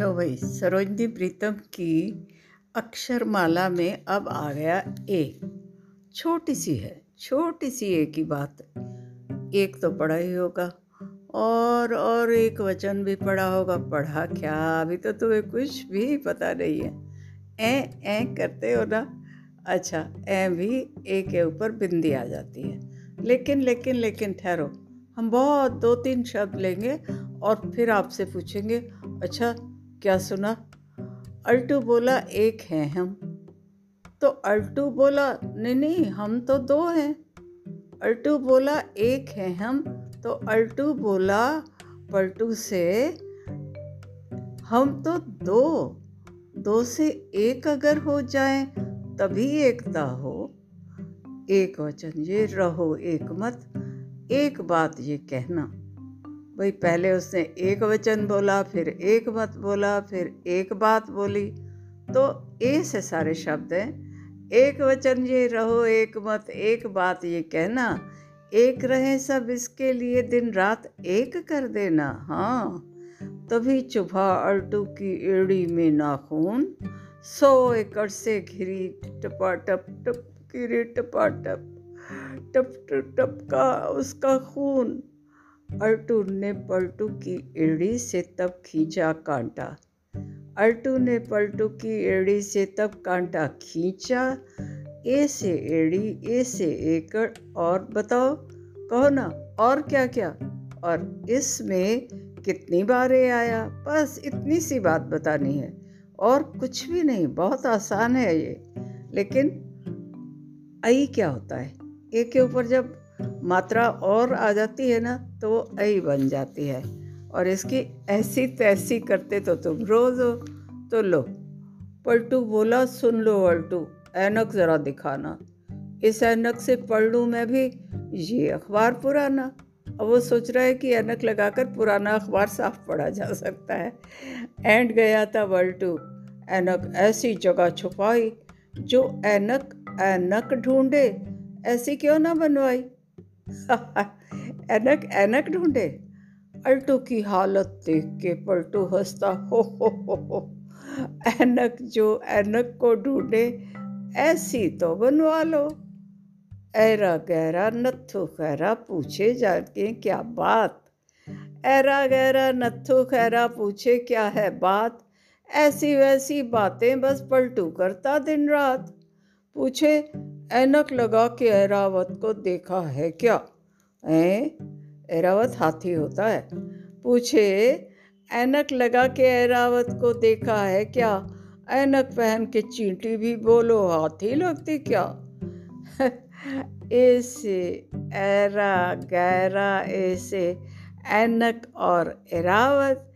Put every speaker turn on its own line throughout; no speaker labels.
लो भाई सरोजनी, प्रीतम की अक्षरमाला में अब आ गया ए। छोटी सी है, छोटी सी ए की बात। एक तो पढ़ा ही होगा, और और एक वचन भी पढ़ा होगा। पढ़ा क्या? अभी तो तुम्हें कुछ भी पता नहीं है। ए ए करते हो ना? अच्छा ए भी ए के ऊपर बिंदी आ जाती है। लेकिन लेकिन लेकिन ठहरो। हम बहुत दो तीन शब्द लेंगे और फिर आपसे पूछेंगे अच्छा क्या सुना? अल्टू बोला, एक हैं हम। तो अल्टू बोला, नहीं नहीं, हम तो दो हैं। अल्टू बोला, एक हैं हम। तो अल्टू बोला, पलटू से हम तो दो। दो से एक अगर हो जाए, तभी एकता हो। एक वचन ये रहो, एक मत। एक बात ये कहना। भाई पहले उसने एक वचन बोला, फिर एक मत बोला, फिर एक बात बोली। तो ए से सारे शब्द हैं। एक वचन ये रहो, एक मत, एक बात ये कहना। एक रहे सब इसके लिए, दिन रात एक कर देना। हाँ तभी चुभा अल्टू की एड़ी में नाखून। सौ एकड़ से घिरी टपा टप टप टपा टप टप टप टप का उसका खून। अल्टू ने पलटू की एड़ी से तब खींचा कांटा। अल्टू ने पलटू की एड़ी से तब कांटा खींचा। ए से एड़ी ए से एकड़ और बताओ, कहो ना, और क्या क्या और इसमें कितनी बार ए आया? बस इतनी सी बात बतानी है। और कुछ भी नहीं, बहुत आसान है ये। लेकिन, आई क्या होता है? ए के ऊपर जब मात्रा और आ जाती है ना तो वो ऐ बन जाती है। और इसकी ऐसी तैसी करते तो तुम रोज हो तो लो। पलटू बोला, सुन लो अल्टू, ऐनक ज़रा दिखाना। इस ऐनक से पढ़ लूँ मैं भी ये अखबार पुराना। अब वो सोच रहा है कि ऐनक लगाकर पुराना अखबार साफ़ पढ़ा जा सकता है। एंड गया था वल्टू ऐनक ऐसी जगह छुपाई, जो ऐनक ऐनक ढूंढे, ऐसी क्यों ना बनवाई? एनक एनक ढूंढे। अल्टू की हालत देख के पलटू हंसता, हो हो हो हो, एनक जो एनक को ढूंढे, ऐसी तो बनवा लो। ऐरा गहरा नत्थु खैरा पूछे जाके क्या बात। ऐरा गहरा नत्थु खैरा पूछे क्या है बात। ऐसी वैसी बातें बस पलटू करता दिन रात। पूछे, ऐनक लगा के ऐरावत को देखा है क्या? ऐ? ऐरावत हाथी होता है। पूछे, ऐनक लगा के ऐरावत को देखा है क्या? ऐनक पहन के चींटी भी बोलो, हाथी लगती क्या? ऐसे, ऐरा गहरा ऐसे, ऐनक और एरावत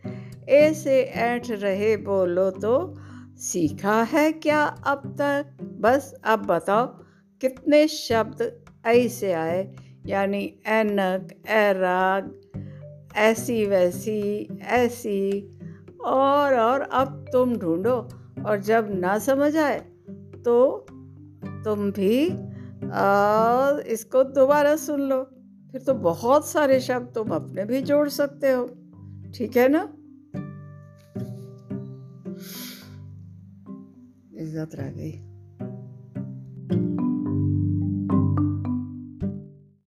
ऐसे ऐठ रहे बोलो तो सीखा है क्या अब तक? बस अब बताओ कितने शब्द ऐसे आए? यानी एनक एराग ऐसी वैसी ऐसी। और और अब तुम ढूंढो और जब ना समझ आए तो तुम भी आ, इसको दोबारा सुन लो। फिर तो बहुत सारे शब्द तुम अपने भी जोड़ सकते हो। ठीक है ना? árvores através